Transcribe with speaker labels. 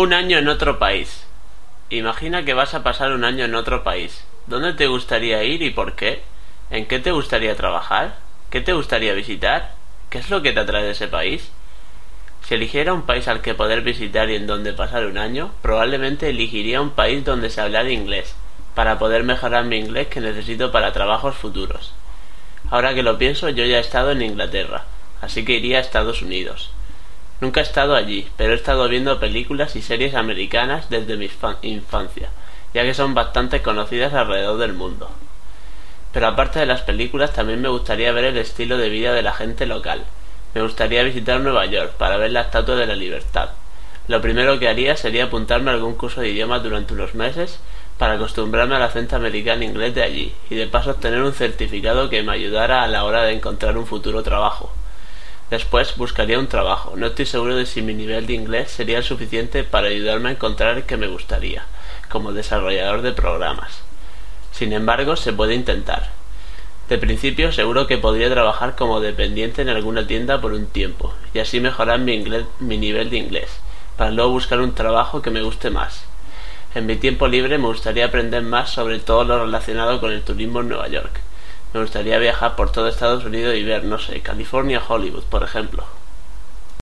Speaker 1: Un año en otro país. Imagina que vas a pasar un año en otro país. ¿Dónde te gustaría ir y por qué? ¿En qué te gustaría trabajar? ¿Qué te gustaría visitar? ¿Qué es lo que te atrae de ese país? Si eligiera un país al que poder visitar y en donde pasar un año, probablemente elegiría un país donde se hablara inglés, para poder mejorar mi inglés que necesito para trabajos futuros. Ahora que lo pienso, yo ya he estado en Inglaterra, así que iría a Estados Unidos. Nunca he estado allí, pero he estado viendo películas y series americanas desde mi infancia, ya que son bastante conocidas alrededor del mundo. Pero aparte de las películas, también me gustaría ver el estilo de vida de la gente local. Me gustaría visitar Nueva York para ver la Estatua de la Libertad. Lo primero que haría sería apuntarme a algún curso de idiomas durante unos meses para acostumbrarme al acento americano inglés de allí y de paso obtener un certificado que me ayudara a la hora de encontrar un futuro trabajo. Después buscaría un trabajo. No estoy seguro de si mi nivel de inglés sería el suficiente para ayudarme a encontrar el que me gustaría, como desarrollador de programas. Sin embargo, se puede intentar. De principio, seguro que podría trabajar como dependiente en alguna tienda por un tiempo, y así mejorar mi, mi nivel de inglés, para luego buscar un trabajo que me guste más. En mi tiempo libre me gustaría aprender más sobre todo lo relacionado con el turismo en Nueva York me gustaría viajar por todo Estados Unidos y ver, no sé, California, Hollywood, por ejemplo.